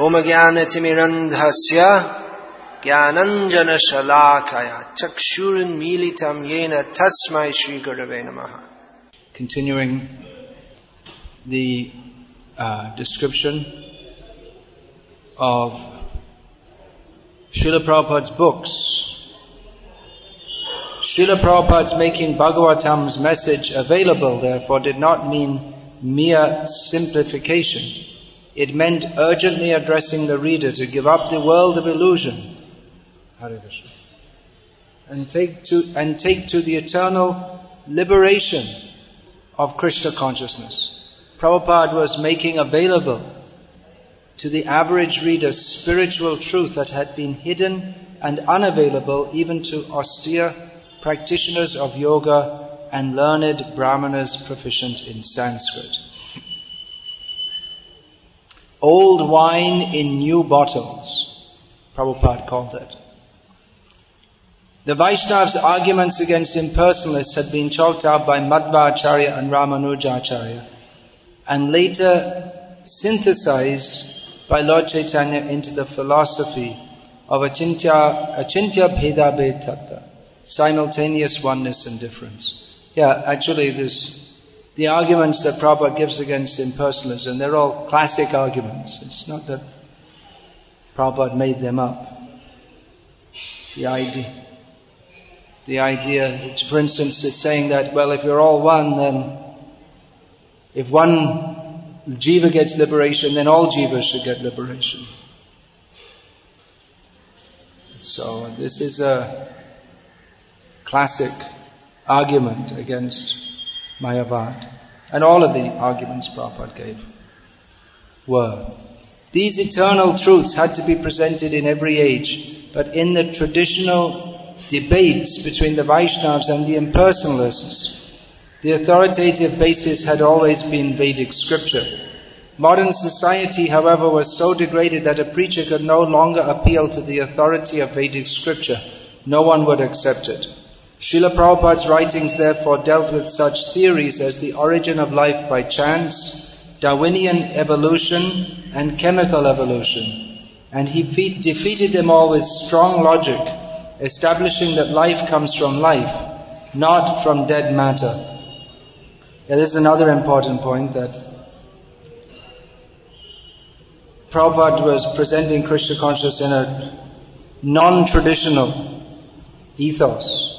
ओम ज्ञानतिमिरन्धस्य ज्ञानञ्जनशलाकया चक्षुरुन्मीलितं येन तस्मै श्रीगुरवे नमः Continuing the uh, description of Srila Prabhupada's books. Srila Prabhupada's making Bhagavatam's message available, therefore, did not mean mere simplification. It meant urgently addressing the reader to give up the world of illusion Hare Krishna, and take to, and take to the eternal liberation of Krishna consciousness. Prabhupada was making available to the average reader spiritual truth that had been hidden and unavailable even to austere practitioners of yoga and learned brahmanas proficient in Sanskrit. Old wine in new bottles, Prabhupada called it. The Vaishnavas' arguments against impersonalists had been chalked out by Madhvacharya and Ramanujacharya and later synthesized by Lord Chaitanya into the philosophy of Achintya, Achintya Bheda Bhed simultaneous oneness and difference. Yeah, actually this, the arguments that Prabhupada gives against impersonalism, they're all classic arguments. It's not that Prabhupada made them up. The idea, the idea, for instance, is saying that, well, if you're all one, then if one jiva gets liberation, then all jivas should get liberation. So this is a classic argument against Mayavad. And all of the arguments Prabhupada gave were. These eternal truths had to be presented in every age, but in the traditional debates between the Vaishnavas and the impersonalists, the authoritative basis had always been Vedic scripture. Modern society, however, was so degraded that a preacher could no longer appeal to the authority of Vedic scripture. No one would accept it. Srila Prabhupada's writings therefore dealt with such theories as the origin of life by chance, Darwinian evolution, and chemical evolution. And he fe- defeated them all with strong logic, establishing that life comes from life, not from dead matter. Yeah, this is another important point that Prabhupada was presenting Krishna consciousness in a non-traditional ethos.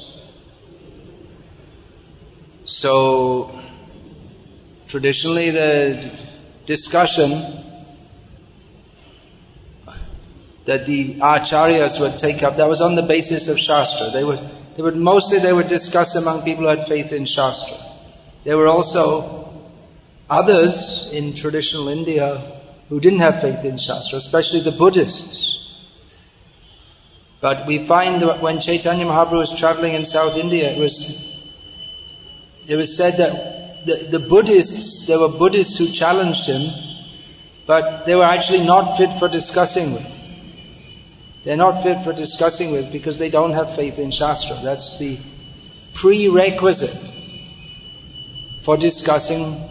So, traditionally the discussion that the acharyas would take up, that was on the basis of Shastra. They would, they would, mostly they would discuss among people who had faith in Shastra. There were also others in traditional India who didn't have faith in Shastra, especially the Buddhists. But we find that when Chaitanya Mahaprabhu was traveling in South India, it was it was said that the, the Buddhists, there were Buddhists who challenged him, but they were actually not fit for discussing with. They're not fit for discussing with because they don't have faith in Shastra. That's the prerequisite for discussing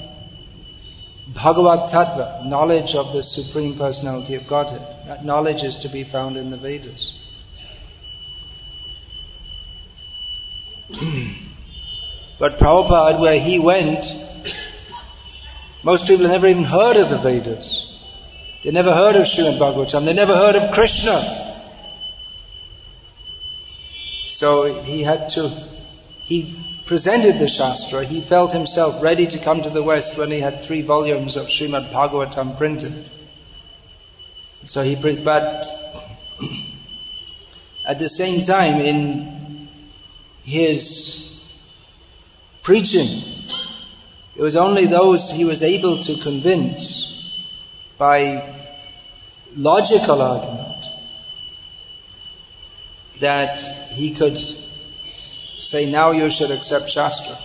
Bhagavad Tattva, knowledge of the Supreme Personality of Godhead. That knowledge is to be found in the Vedas. but Prabhupada, where he went, most people never even heard of the Vedas. They never heard of Srimad Bhagavatam. They never heard of Krishna. So he had to, he presented the Shastra. He felt himself ready to come to the West when he had three volumes of Srimad Bhagavatam printed. So he, but at the same time in his preaching, it was only those he was able to convince by logical argument that he could say, now you should accept Shastra.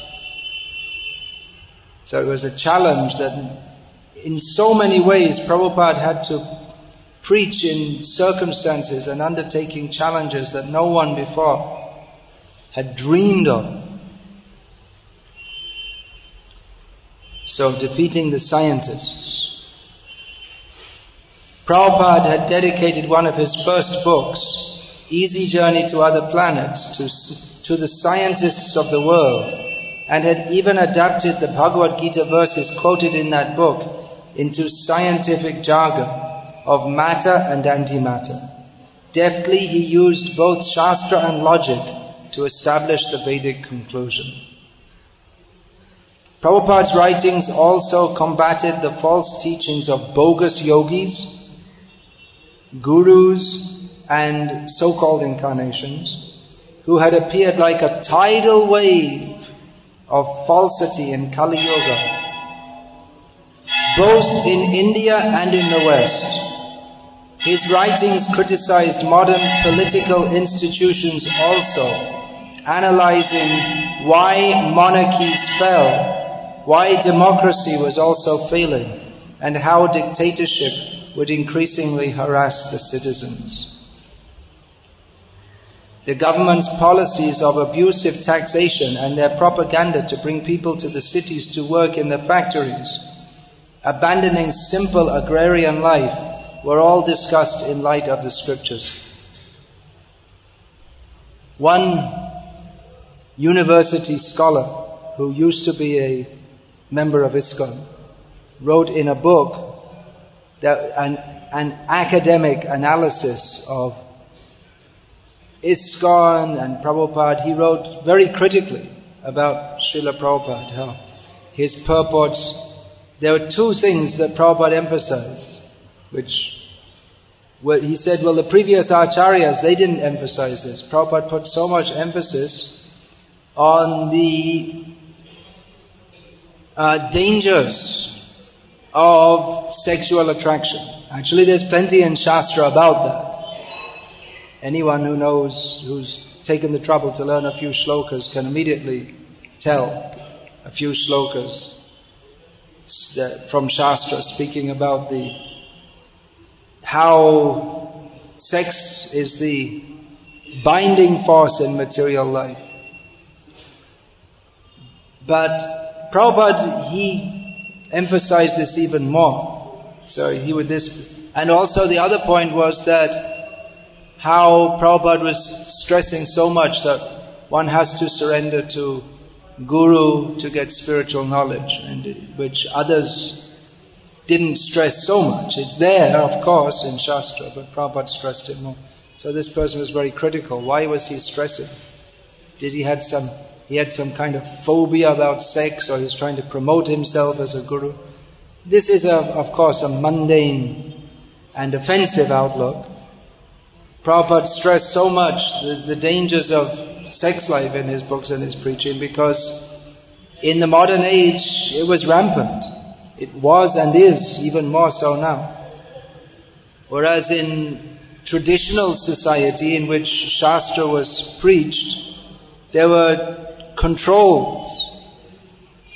So it was a challenge that in so many ways Prabhupada had to preach in circumstances and undertaking challenges that no one before had dreamed of. So defeating the scientists. Prabhupada had dedicated one of his first books, Easy Journey to Other Planets, to, to the scientists of the world, and had even adapted the Bhagavad Gita verses quoted in that book into scientific jargon of matter and antimatter. Deftly he used both Shastra and logic to establish the Vedic conclusion. Prabhupada's writings also combated the false teachings of bogus yogis, gurus, and so-called incarnations who had appeared like a tidal wave of falsity in Kali Yuga, both in India and in the West. His writings criticized modern political institutions also, analyzing why monarchies fell why democracy was also failing and how dictatorship would increasingly harass the citizens. The government's policies of abusive taxation and their propaganda to bring people to the cities to work in the factories, abandoning simple agrarian life, were all discussed in light of the scriptures. One university scholar who used to be a member of ISKCON, wrote in a book that an, an academic analysis of ISKCON and Prabhupada. He wrote very critically about Srila Prabhupada, how his purports, there were two things that Prabhupada emphasized, which well, he said, well, the previous acharyas, they didn't emphasize this. Prabhupada put so much emphasis on the uh, dangers of sexual attraction. Actually, there's plenty in Shastra about that. Anyone who knows, who's taken the trouble to learn a few shlokas can immediately tell a few shlokas from Shastra speaking about the how sex is the binding force in material life. But Prabhupada, he emphasized this even more. So he would this, and also the other point was that how Prabhupada was stressing so much that one has to surrender to Guru to get spiritual knowledge, and which others didn't stress so much. It's there, of course, in Shastra, but Prabhupada stressed it more. So this person was very critical. Why was he stressing? Did he had some he had some kind of phobia about sex or he's trying to promote himself as a guru. This is, a, of course, a mundane and offensive outlook. Prabhupada stressed so much the, the dangers of sex life in his books and his preaching because in the modern age it was rampant. It was and is even more so now. Whereas in traditional society in which Shastra was preached, there were controls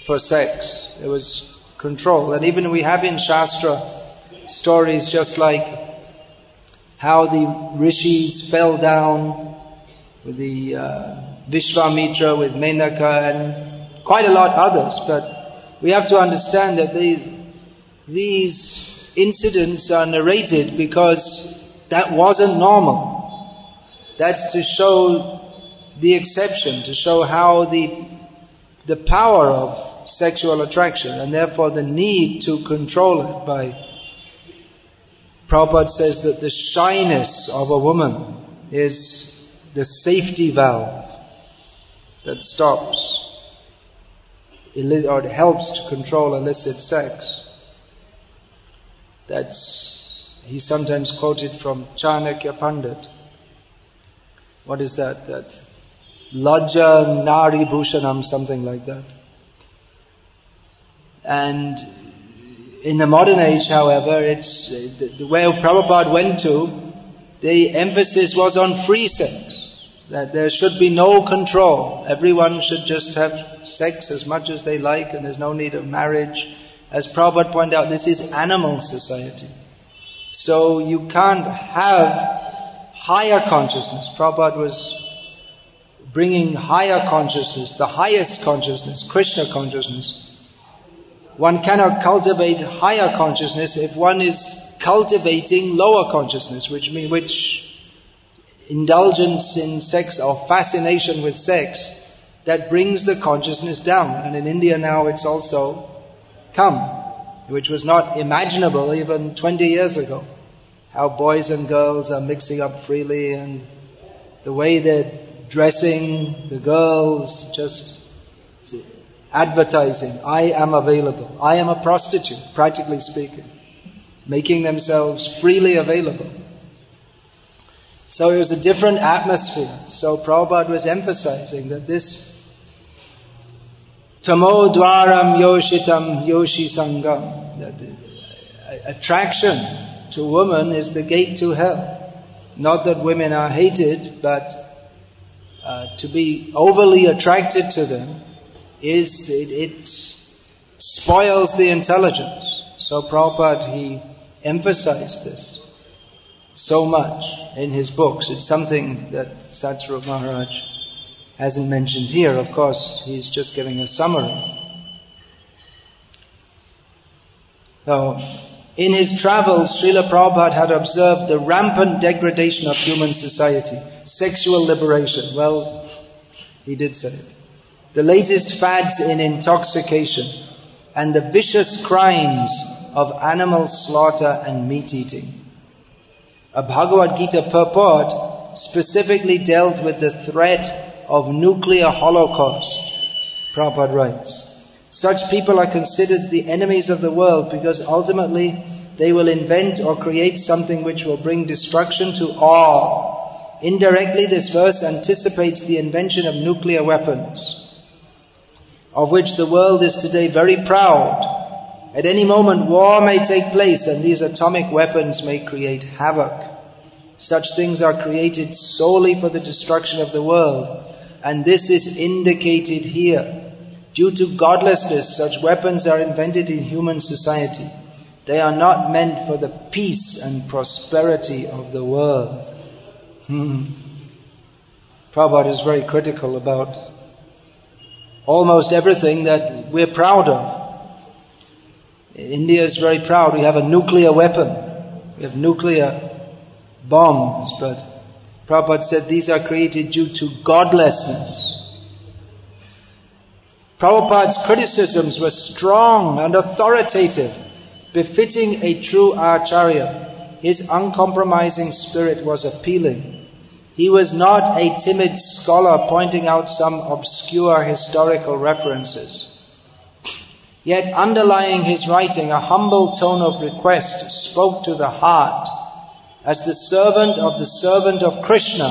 for sex. There was control. And even we have in Shastra stories just like how the rishis fell down with the uh, Vishwamitra, with Menaka and quite a lot others. But we have to understand that they, these incidents are narrated because that wasn't normal. That's to show the exception to show how the, the power of sexual attraction and therefore the need to control it by Prabhupada says that the shyness of a woman is the safety valve that stops or helps to control illicit sex. That's, he's sometimes quoted from Chanakya Pandit. What is that? That Lajja Nari Bhushanam, something like that. And in the modern age, however, it's the, the way Prabhupada went to, the emphasis was on free sex. That there should be no control. Everyone should just have sex as much as they like and there's no need of marriage. As Prabhupada pointed out, this is animal society. So you can't have higher consciousness. Prabhupada was bringing higher consciousness, the highest consciousness, Krishna consciousness. One cannot cultivate higher consciousness if one is cultivating lower consciousness, which mean, which indulgence in sex or fascination with sex that brings the consciousness down. And in India now it's also come, which was not imaginable even 20 years ago. How boys and girls are mixing up freely and the way they're dressing, the girls just advertising, I am available. I am a prostitute, practically speaking. Making themselves freely available. So it was a different atmosphere. So Prabhupada was emphasizing that this Tamo dwaram yoshitam yoshi sangam. Attraction to woman is the gate to hell. Not that women are hated, but uh, to be overly attracted to them is, it, it spoils the intelligence. So Prabhupada, he emphasized this so much in his books. It's something that Satsvarup Maharaj hasn't mentioned here. Of course, he's just giving a summary. So, in his travels, Srila Prabhupada had observed the rampant degradation of human society, sexual liberation. Well, he did say it. The latest fads in intoxication and the vicious crimes of animal slaughter and meat eating. A Bhagavad Gita purport specifically dealt with the threat of nuclear holocaust. Prabhupada writes, such people are considered the enemies of the world because ultimately they will invent or create something which will bring destruction to all. Indirectly, this verse anticipates the invention of nuclear weapons, of which the world is today very proud. At any moment, war may take place and these atomic weapons may create havoc. Such things are created solely for the destruction of the world and this is indicated here. Due to godlessness, such weapons are invented in human society. They are not meant for the peace and prosperity of the world. Hmm. Prabhupada is very critical about almost everything that we're proud of. India is very proud. We have a nuclear weapon. We have nuclear bombs, but Prabhupada said these are created due to godlessness. Prabhupada's criticisms were strong and authoritative, befitting a true Acharya. His uncompromising spirit was appealing. He was not a timid scholar pointing out some obscure historical references. Yet underlying his writing, a humble tone of request spoke to the heart as the servant of the servant of Krishna,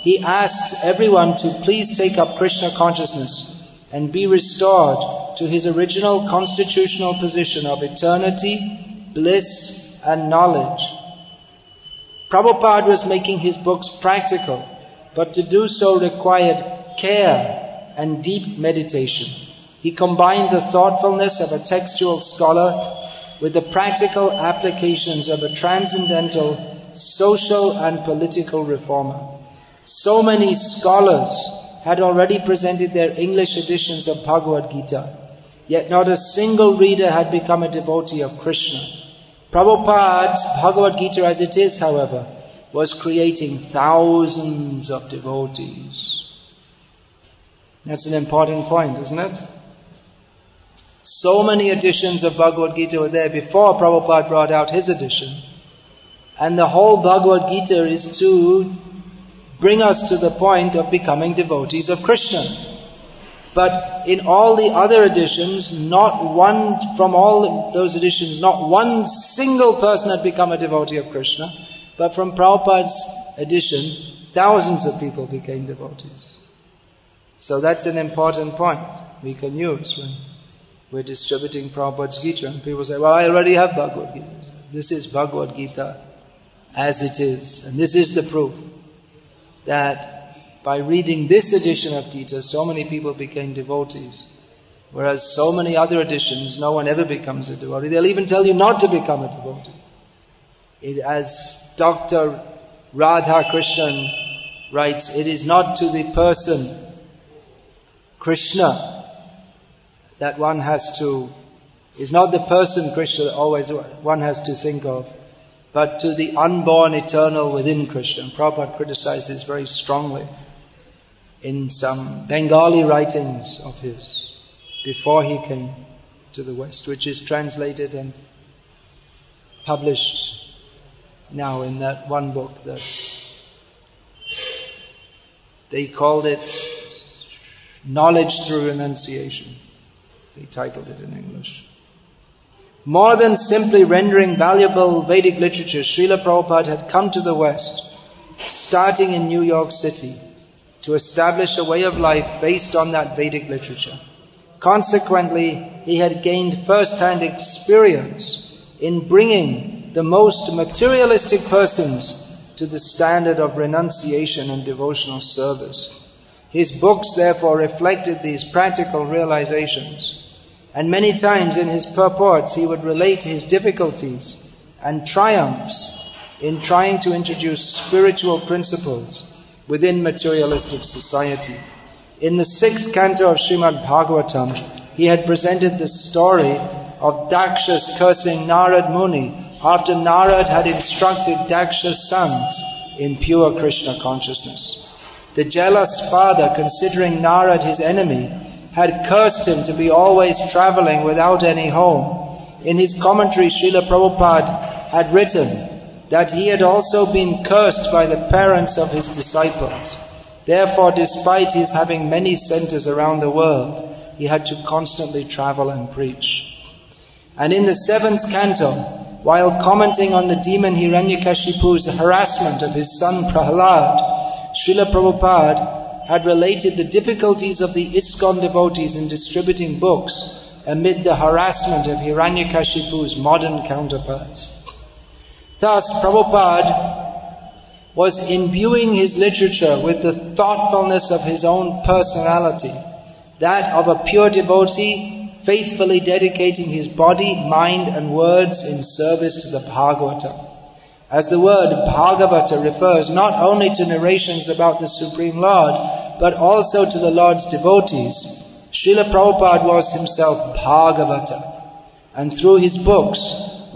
he asked everyone to please take up Krishna consciousness and be restored to his original constitutional position of eternity, bliss, and knowledge. Prabhupada was making his books practical, but to do so required care and deep meditation. He combined the thoughtfulness of a textual scholar with the practical applications of a transcendental social and political reformer. So many scholars had already presented their English editions of Bhagavad Gita, yet not a single reader had become a devotee of Krishna. Prabhupada's Bhagavad Gita as it is, however, was creating thousands of devotees. That's an important point, isn't it? So many editions of Bhagavad Gita were there before Prabhupada brought out his edition. And the whole Bhagavad Gita is to bring us to the point of becoming devotees of Krishna. But in all the other editions, not one, from all those editions, not one single person had become a devotee of Krishna. But from Prabhupada's edition, thousands of people became devotees. So that's an important point we can use when we're distributing Prabhupada's Gita. And people say, well, I already have Bhagavad Gita. This is Bhagavad Gita as it is. And this is the proof that by reading this edition of Gita, so many people became devotees. Whereas so many other editions, no one ever becomes a devotee. They'll even tell you not to become a devotee. It, as Dr. Radhakrishnan writes, it is not to the person, Krishna, that one has to, is not the person Krishna always one has to think of, but to the unborn eternal within Krishna. And Prabhupada criticized this very strongly in some Bengali writings of his before he came to the West, which is translated and published now in that one book that they called it Knowledge Through Renunciation. They titled it in English. More than simply rendering valuable Vedic literature, Srila Prabhupada had come to the West, starting in New York City, to establish a way of life based on that Vedic literature. Consequently, he had gained first-hand experience in bringing the most materialistic persons to the standard of renunciation and devotional service. His books therefore reflected these practical realizations. And many times in his purports he would relate his difficulties and triumphs in trying to introduce spiritual principles within materialistic society. In the sixth canto of Srimad Bhagavatam, he had presented the story of Daksha's cursing Narad Muni after Narad had instructed Daksha's sons in pure Krishna consciousness. The jealous father, considering Narad his enemy, had cursed him to be always traveling without any home. In his commentary, Srila Prabhupada had written that he had also been cursed by the parents of his disciples. Therefore, despite his having many centers around the world, he had to constantly travel and preach. And in the seventh canto, while commenting on the demon Hiranyakashipu's harassment of his son Prahlad, Srila Prabhupada had related the difficulties of the ISKCON devotees in distributing books amid the harassment of Hiranyakashipu's modern counterparts. Thus, Prabhupada was imbuing his literature with the thoughtfulness of his own personality, that of a pure devotee faithfully dedicating his body, mind and words in service to the Bhagavata. As the word Bhagavata refers not only to narrations about the Supreme Lord, but also to the Lord's devotees, Srila Prabhupada was himself Bhagavata. And through his books,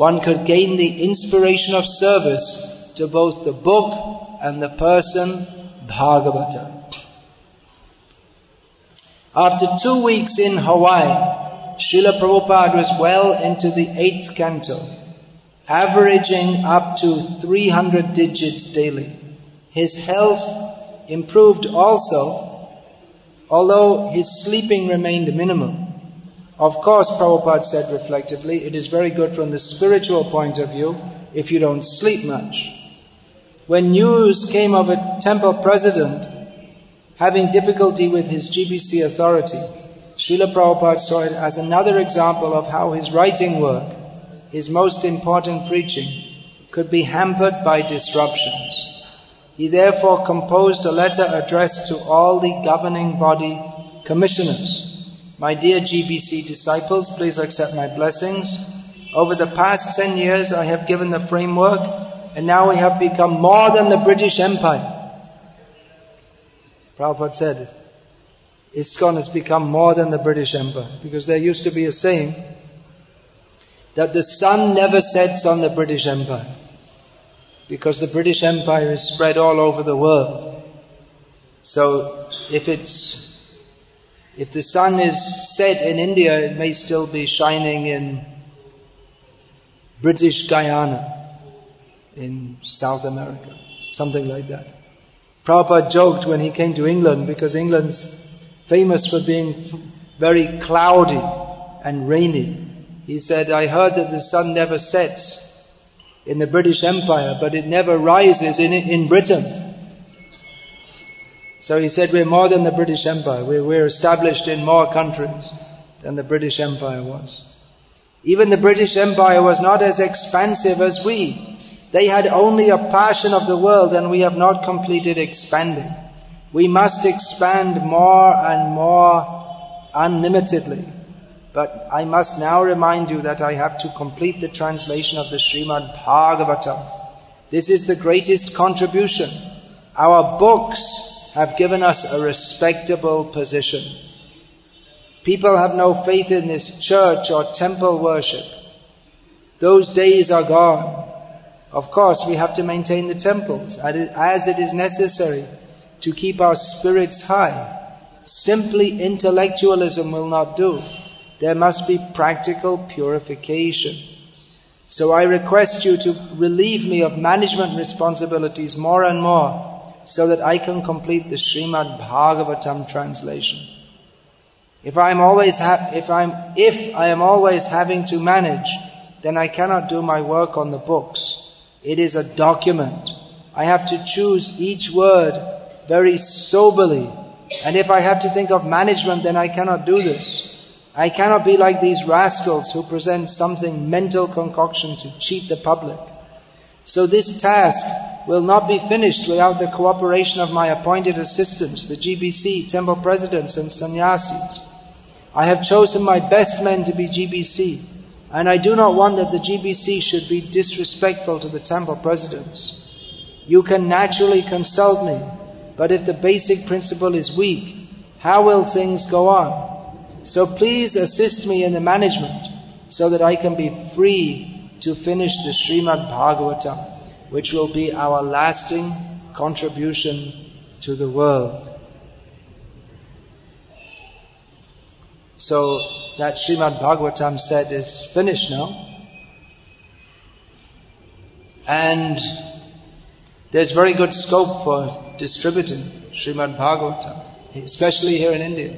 one could gain the inspiration of service to both the book and the person Bhagavata. After two weeks in Hawaii, Srila Prabhupada was well into the eighth canto, averaging up to 300 digits daily. His health improved also, although his sleeping remained minimal. Of course, Prabhupada said reflectively, it is very good from the spiritual point of view if you don't sleep much when news came of a temple president having difficulty with his GBC authority, Srila Prabhupada saw it as another example of how his writing work, his most important preaching, could be hampered by disruptions. He therefore composed a letter addressed to all the governing body commissioners. My dear GBC disciples, please accept my blessings. Over the past 10 years, I have given the framework and now we have become more than the British Empire. Prabhupada said, ISKCON has become more than the British Empire. Because there used to be a saying that the sun never sets on the British Empire. Because the British Empire is spread all over the world. So if it's, if the sun is set in India, it may still be shining in British Guyana in South America, something like that. Prabhupada joked when he came to England because England's famous for being very cloudy and rainy. He said, I heard that the sun never sets in the British Empire, but it never rises in, in Britain. So he said, we're more than the British Empire. We're, we're established in more countries than the British Empire was. Even the British Empire was not as expansive as we. They had only a passion of the world and we have not completed expanding. We must expand more and more unlimitedly. But I must now remind you that I have to complete the translation of the Srimad Bhagavatam. This is the greatest contribution. Our books have given us a respectable position. People have no faith in this church or temple worship. Those days are gone. Of course, we have to maintain the temples as it is necessary to keep our spirits high. Simply intellectualism will not do. There must be practical purification. So I request you to relieve me of management responsibilities more and more so that I can complete the Srimad Bhagavatam translation. If I'm always ha- if I'm if I am always having to manage, then I cannot do my work on the books. It is a document. I have to choose each word very soberly. And if I have to think of management, then I cannot do this. I cannot be like these rascals who present something mental concoction to cheat the public. So this task will not be finished without the cooperation of my appointed assistants, the GBC, temple presidents and sannyasis. I have chosen my best men to be GBC, and I do not want that the GBC should be disrespectful to the temple presidents. You can naturally consult me, but if the basic principle is weak, how will things go on? So please assist me in the management so that I can be free to finish the Srimad Bhagavatam, which will be our lasting contribution to the world. So that Srimad Bhagavatam set is finished now. And there's very good scope for distributing Srimad Bhagavatam, especially here in India.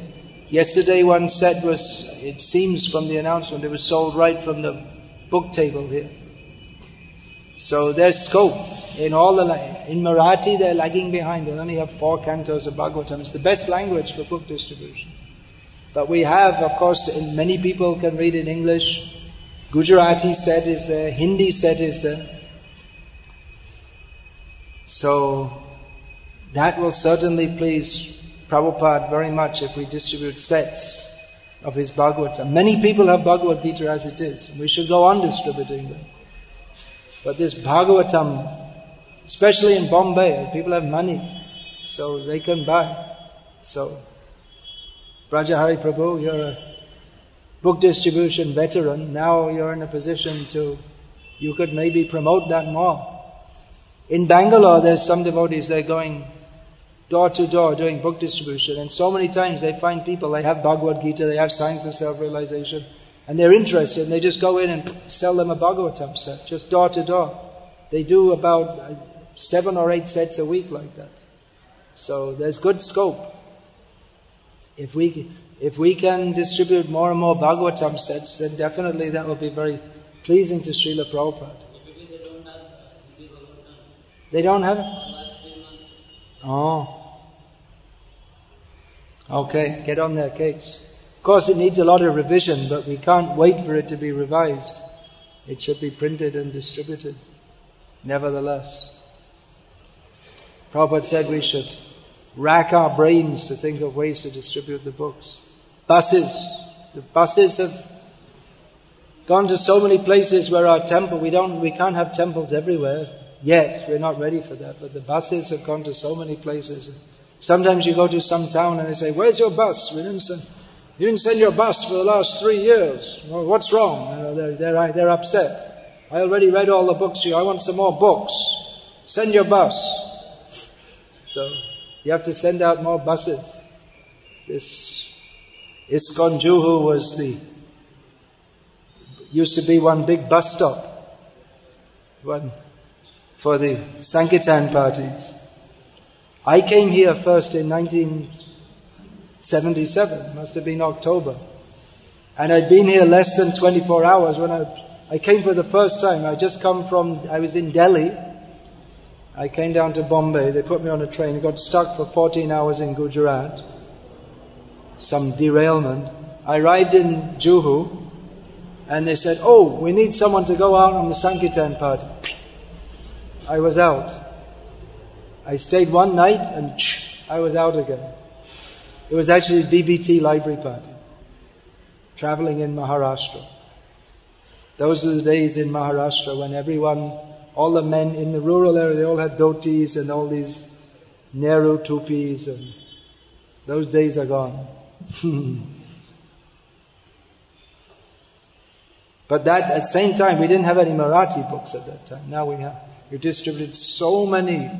Yesterday one set was, it seems from the announcement, it was sold right from the book table here. So there's scope. In all the, in Marathi they're lagging behind. They only have four cantos of Bhagavatam. It's the best language for book distribution. But we have, of course, many people can read in English. Gujarati set is there, Hindi set is there. So, that will certainly please Prabhupada very much if we distribute sets of his Bhagavatam. Many people have Bhagavad Gita as it is. We should go on distributing them. But this Bhagavatam, especially in Bombay, people have money, so they can buy. So Brajahari Prabhu, you're a book distribution veteran. Now you're in a position to, you could maybe promote that more. In Bangalore, there's some devotees, they're going door to door doing book distribution. And so many times they find people, they have Bhagavad Gita, they have Science of Self-Realization, and they're interested and they just go in and sell them a Bhagavatam set, just door to door. They do about uh, seven or eight sets a week like that. So there's good scope. If we, if we can distribute more and more Bhagavatam sets, then definitely that will be very pleasing to Srila Prabhupada. They don't have it? Oh. Okay, get on their case. Of course it needs a lot of revision, but we can't wait for it to be revised. It should be printed and distributed. Nevertheless. Prabhupada said we should rack our brains to think of ways to distribute the books. Buses. The buses have gone to so many places where our temple, we don't, we can't have temples everywhere yet. We're not ready for that. But the buses have gone to so many places. Sometimes you go to some town and they say, where's your bus? We didn't send, you didn't send your bus for the last three years. Well, what's wrong? You know, they're, they're, they're upset. I already read all the books here. I want some more books. Send your bus. So, you have to send out more buses. This ISKCON Juhu was the, used to be one big bus stop. One for the Sankirtan parties. I came here first in 1977, must have been October. And I'd been here less than 24 hours when I, I came for the first time. I just come from, I was in Delhi I came down to Bombay. They put me on a train. Got stuck for 14 hours in Gujarat. Some derailment. I arrived in Juhu, and they said, "Oh, we need someone to go out on the Sankirtan party." I was out. I stayed one night, and I was out again. It was actually a BBT library party, traveling in Maharashtra. Those are the days in Maharashtra when everyone all the men in the rural area, they all had dhotis and all these Nehru tupis and those days are gone. But that, at the same time, we didn't have any Marathi books at that time. Now we have. We distributed so many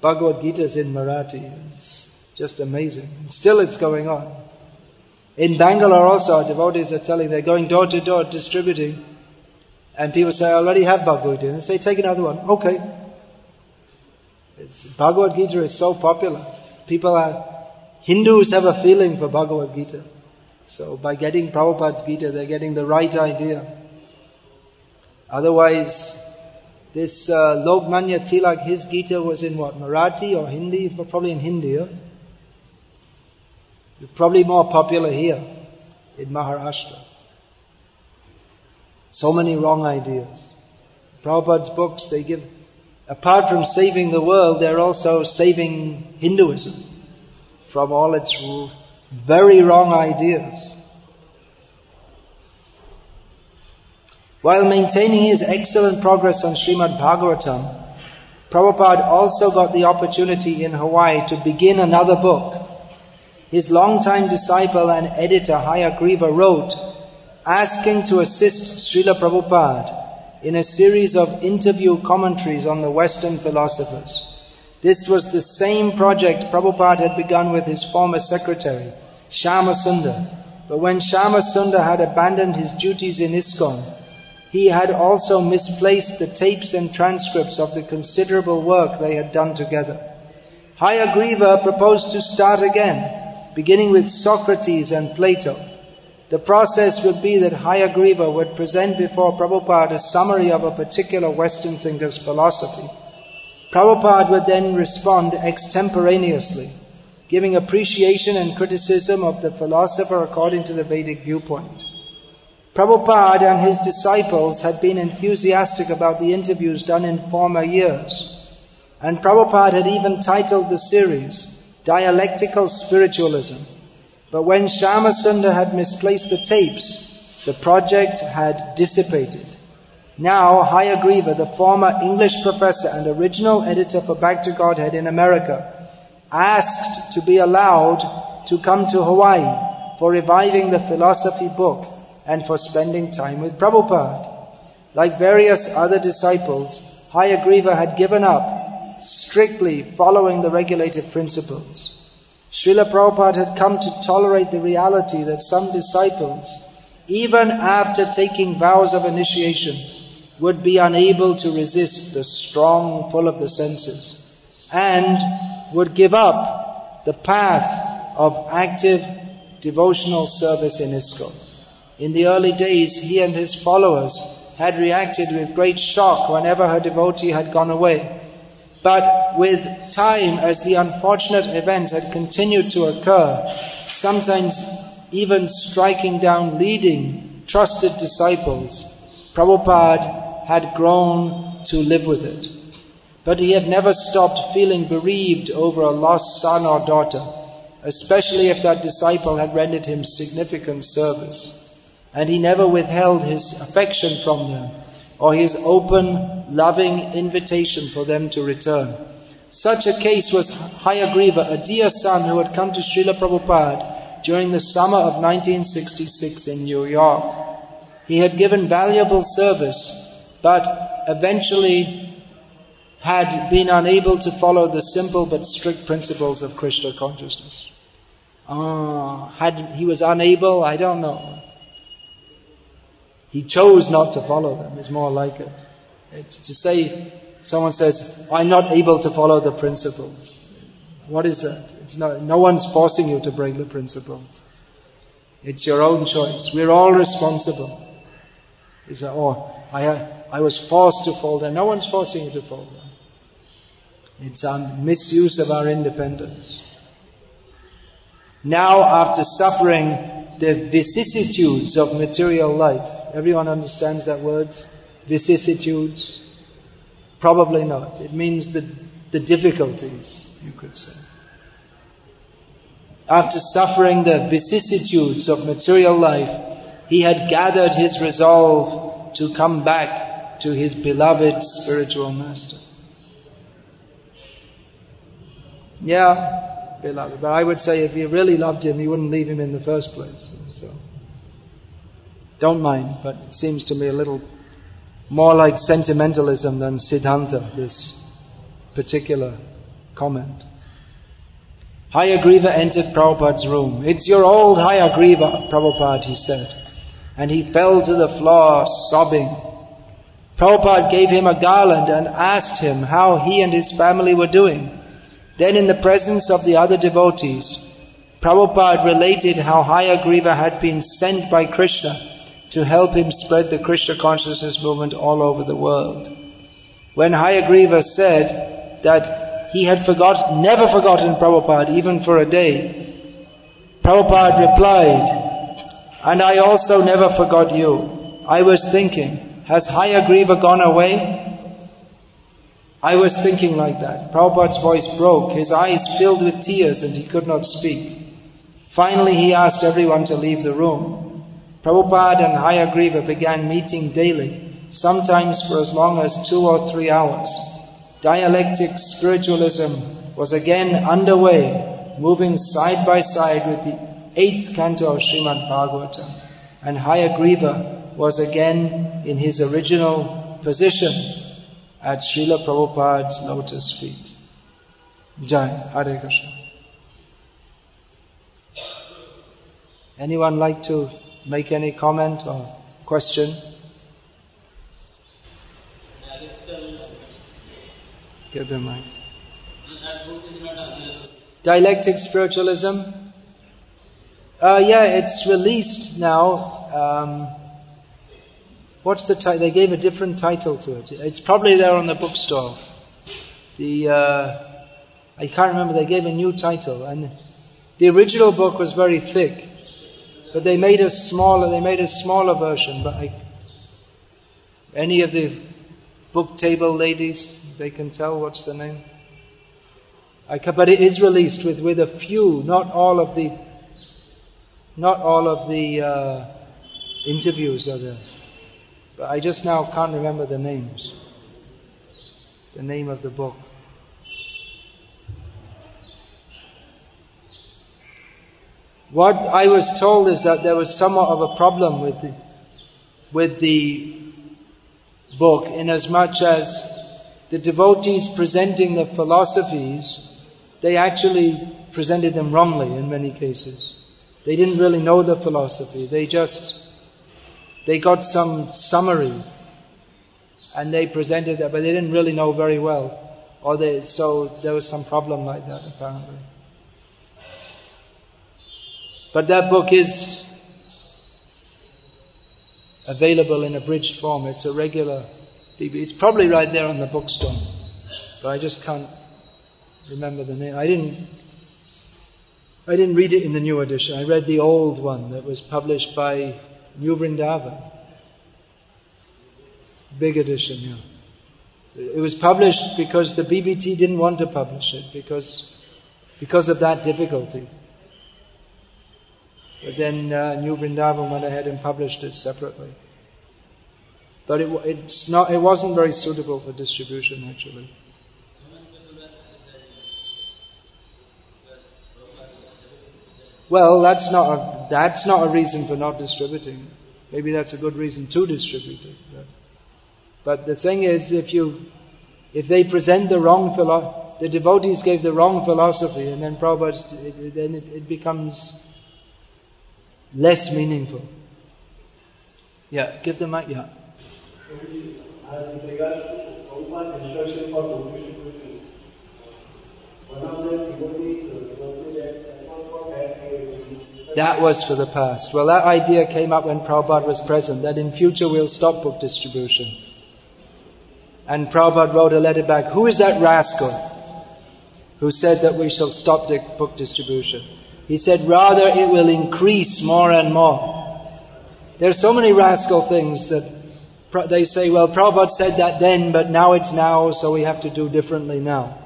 Bhagavad Gitas in Marathi. It's just amazing. Still it's going on. In Bangalore also, our devotees are telling, they're going door to door distributing. And people say, I already have Bhagavad Gita. And they say, take another one. Okay. It's, Bhagavad Gita is so popular. People are, Hindus have a feeling for Bhagavad Gita. So by getting Prabhupada's Gita, they're getting the right idea. Otherwise, this uh, Lokmanya Tilak, his Gita was in what? Marathi or Hindi? Probably in Hindi. Probably more popular here in Maharashtra. So many wrong ideas. Prabhupada's books, they give, apart from saving the world, they're also saving Hinduism from all its very wrong ideas. While maintaining his excellent progress on Srimad Bhagavatam, Prabhupada also got the opportunity in Hawaii to begin another book. His longtime disciple and editor Hayagriva wrote, asking to assist Srila Prabhupada in a series of interview commentaries on the Western philosophers. This was the same project Prabhupada had begun with his former secretary, Shamasundar. But when Shamasundar had abandoned his duties in ISKCON, he had also misplaced the tapes and transcripts of the considerable work they had done together. Hayagriva proposed to start again, beginning with Socrates and Plato. The process would be that Hayagriva would present before Prabhupada a summary of a particular Western thinker's philosophy. Prabhupada would then respond extemporaneously, giving appreciation and criticism of the philosopher according to the Vedic viewpoint. Prabhupada and his disciples had been enthusiastic about the interviews done in former years. And Prabhupada had even titled the series Dialectical Spiritualism. But when Shamasundar had misplaced the tapes, the project had dissipated. Now, Hayagriva, the former English professor and original editor for Back to Godhead in America, asked to be allowed to come to Hawaii for reviving the philosophy book and for spending time with Prabhupada. Like various other disciples, Hayagriva had given up strictly following the regulative principles. Srila Prabhupada had come to tolerate the reality that some disciples, even after taking vows of initiation, would be unable to resist the strong pull of the senses and would give up the path of active devotional service in ISKCON. In the early days, he and his followers had reacted with great shock whenever her devotee had gone away. But with time, as the unfortunate event had continued to occur, sometimes even striking down leading, trusted disciples, Prabhupada had grown to live with it. But he had never stopped feeling bereaved over a lost son or daughter, especially if that disciple had rendered him significant service and he never withheld his affection from them or his open, loving invitation for them to return. Such a case was Hayagriva, a dear son who had come to Srila Prabhupada during the summer of 1966 in New York. He had given valuable service, but eventually had been unable to follow the simple but strict principles of Krishna consciousness. Ah, had he was unable, I don't know. He chose not to follow them, is more like it. It's to say, someone says, I'm not able to follow the principles. What is that? It's not, no one's forcing you to break the principles. It's your own choice. We're all responsible. Is that, oh, I, I was forced to follow them. No one's forcing you to follow them. It's a misuse of our independence. Now, after suffering the vicissitudes of material life, Everyone understands that word? Vicissitudes? Probably not. It means the, the difficulties, you could say. After suffering the vicissitudes of material life, he had gathered his resolve to come back to his beloved spiritual master. Yeah, beloved. But I would say if you really loved him, you wouldn't leave him in the first place. So. don't mind, but it seems to me a little more like sentimentalism than Siddhanta, this particular comment. Hayagriva entered Prabhupada's room. It's your old Hayagriva, Prabhupada, he said. And he fell to the floor, sobbing. Prabhupada gave him a garland and asked him how he and his family were doing. Then in the presence of the other devotees, Prabhupada related how Hayagriva had been sent by Krishna to help him spread the Krishna consciousness movement all over the world. When Hayagriva said that he had forgotten, never forgotten Prabhupada, even for a day, Prabhupada replied, and I also never forgot you. I was thinking, has Hayagriva gone away? I was thinking like that. Prabhupada's voice broke, his eyes filled with tears and he could not speak. Finally he asked everyone to leave the room. Prabhupada and Hayagriva began meeting daily, sometimes for as long as two or three hours. Dialectic spiritualism was again underway, moving side by side with the eighth canto of Srimad Bhagavatam. And Hayagriva was again in his original position at Srila Prabhupada's lotus feet. Jai, Hare Krishna. Anyone like to make any comment or question? Give them mic. Dialectic spiritualism. Uh, yeah, it's released now. Um, what's the title? They gave a different title to it. It's probably there on the bookstore. The uh, I can't remember. They gave a new title, and the original book was very thick. But they made a smaller, they made a smaller version, but I, any of the book table ladies, they can tell what's the name? I, but it is released with, with a few, not all of the, not all of the uh, interviews are there. But I just now can't remember the names. The name of the book. What I was told is that there was somewhat of a problem with the, with the book inasmuch as the devotees presenting the philosophies, they actually presented them wrongly in many cases. They didn't really know the philosophy. They just, they got some summaries and they presented that, but they didn't really know very well. Or they, so there was some problem like that apparently. But that book is available in abridged form. It's a regular It's probably right there on the bookstore. But I just can't remember the name. I didn't I didn't read it in the new edition. I read the old one that was published by New Vrindavan. Big edition, yeah. It was published because the BBT didn't want to publish it because, because of that difficulty. But then uh, New Vrindavan went ahead and published it separately. But it, it's not, it wasn't very suitable for distribution actually. Well, that's not a, that's not a reason for not distributing. Maybe that's a good reason to distribute it. But, but the thing is, if you, if they present the wrong philosophy, the devotees gave the wrong philosophy, and then Prabhupada, then it, it becomes less meaningful. Yeah, give the mic, yeah. That was for the past. Well, that idea came up when Prabhupada was present, that in future we'll stop book distribution. And Prabhupada wrote a letter back, who is that rascal who said that we shall stop the book distribution? He said, rather it will increase more and more. There are so many rascal things that they say, well, Prabhupada said that then, but now it's now, so we have to do differently now.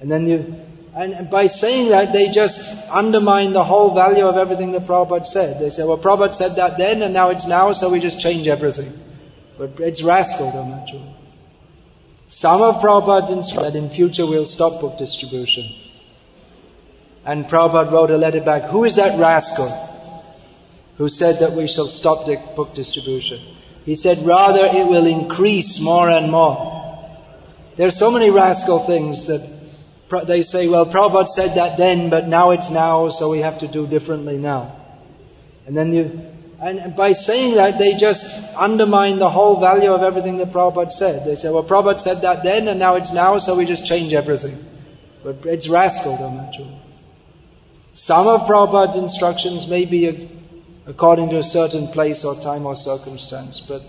And then you, and by saying that, they just undermine the whole value of everything that Prabhupada said. They say, well, Prabhupada said that then, and now it's now, so we just change everything. But it's rascal, though, naturally. Some of Prabhupada's instructions that in future we'll stop book distribution. And Prabhupada wrote a letter back, who is that rascal who said that we shall stop the book distribution. He said rather it will increase more and more. There are so many rascal things that they say, well, Prabhupada said that then, but now it's now, so we have to do differently now. And then you, and by saying that, they just undermine the whole value of everything that Prabhupada said. They say, well, Prabhupada said that then, and now it's now, so we just change everything. But it's rascaldom, actually. Some of Prabhupada's instructions may be according to a certain place or time or circumstance, but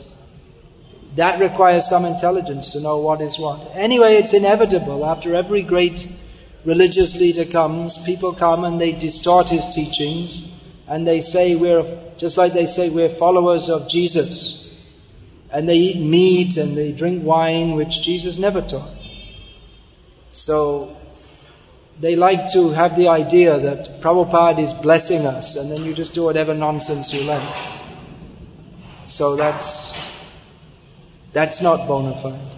that requires some intelligence to know what is what. Anyway, it's inevitable. After every great religious leader comes, people come and they distort his teachings and they say we're, just like they say we're followers of Jesus. And they eat meat and they drink wine, which Jesus never taught. So, they like to have the idea that Prabhupada is blessing us and then you just do whatever nonsense you like. So that's, that's not bona fide.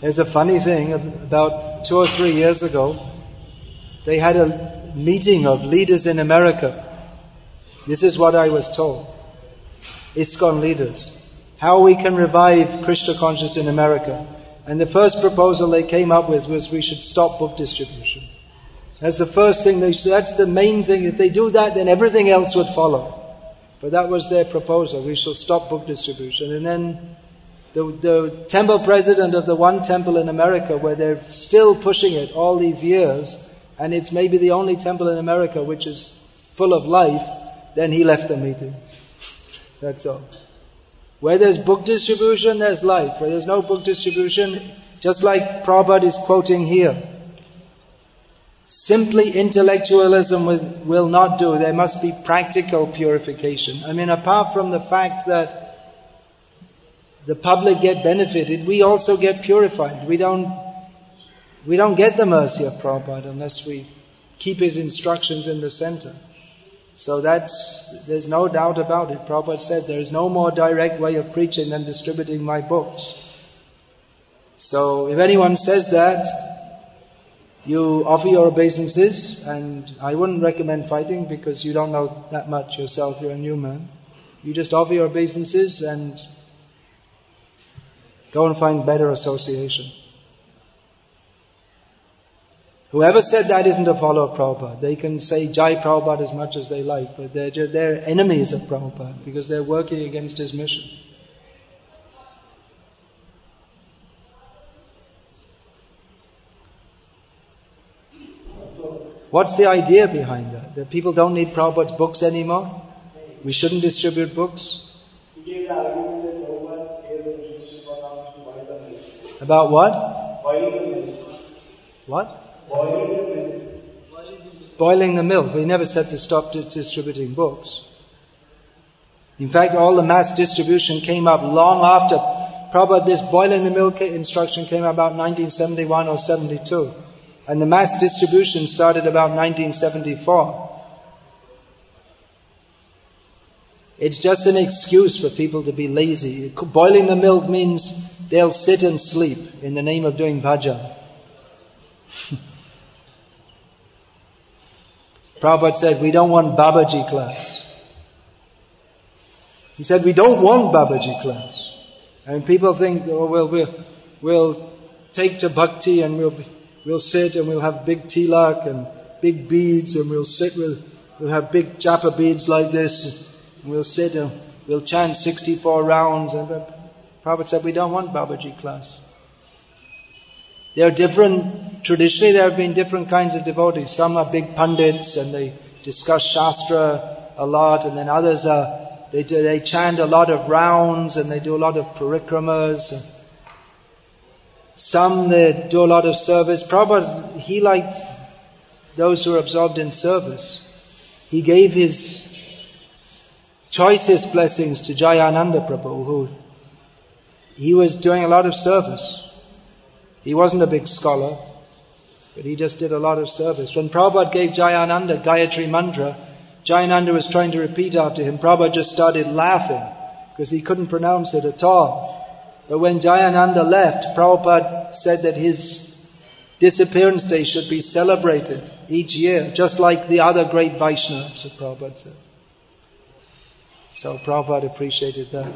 There's a funny thing, about two or three years ago, they had a meeting of leaders in America. This is what I was told. ISKCON leaders. How we can revive Krishna consciousness in America. And the first proposal they came up with was we should stop book distribution. That's the first thing they said, that's the main thing. If they do that, then everything else would follow. But that was their proposal. We shall stop book distribution. And then the, the temple president of the one temple in America where they're still pushing it all these years, and it's maybe the only temple in America which is full of life, then he left the meeting. That's all. Where there's book distribution, there's life. Where there's no book distribution, just like Prabhupada is quoting here, simply intellectualism will, not do. There must be practical purification. I mean, apart from the fact that the public get benefited, we also get purified. We don't, we don't get the mercy of Prabhupada unless we keep his instructions in the center. So that's, there's no doubt about it. Prabhupada said there is no more direct way of preaching than distributing my books. So if anyone says that, you offer your obeisances, and I wouldn't recommend fighting because you don't know that much yourself, you're a new man. You just offer your obeisances and go and find better association. Whoever said that isn't a follower of Prabhupada. They can say Jai Prabhupada as much as they like, but they're, they're enemies of Prabhupada because they're working against his mission. What's the idea behind that? That people don't need Prabhupada's books anymore? We shouldn't distribute books? About what? What? Boiling the milk. We never said to stop distributing books. In fact, all the mass distribution came up long after. Probably this boiling the milk instruction came about 1971 or 72. And the mass distribution started about 1974. It's just an excuse for people to be lazy. Boiling the milk means they'll sit and sleep in the name of doing bhajan. Prabhupada said, we don't want Babaji class. He said, we don't want Babaji class. And people think, oh, well, we'll, we'll take to bhakti and we'll, we'll sit and we'll have big tilak and big beads and we'll sit, we'll, we'll have big japa beads like this and we'll sit and we'll chant 64 rounds. And Prabhupada said, we don't want Babaji class. There are different, traditionally there have been different kinds of devotees. Some are big pundits and they discuss Shastra a lot and then others are, they do, they chant a lot of rounds and they do a lot of parikramas. Some they do a lot of service. Prabhupada, he liked those who are absorbed in service. He gave his choicest blessings to Jayananda Prabhu who he was doing a lot of service. He wasn't a big scholar, but he just did a lot of service. When Prabhupada gave Jayananda Gayatri Mantra, Jayananda was trying to repeat after him. Prabhupada just started laughing because he couldn't pronounce it at all. But when Jayananda left, Prabhupada said that his disappearance day should be celebrated each year, just like the other great Vaishnavas, Prabhupada said. So Prabhupada appreciated that.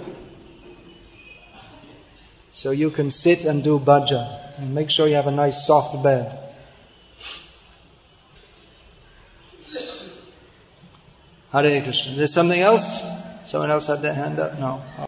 So you can sit and do bhajan and make sure you have a nice soft bed. Hare Krishna. There's something else? Someone else had their hand up? No.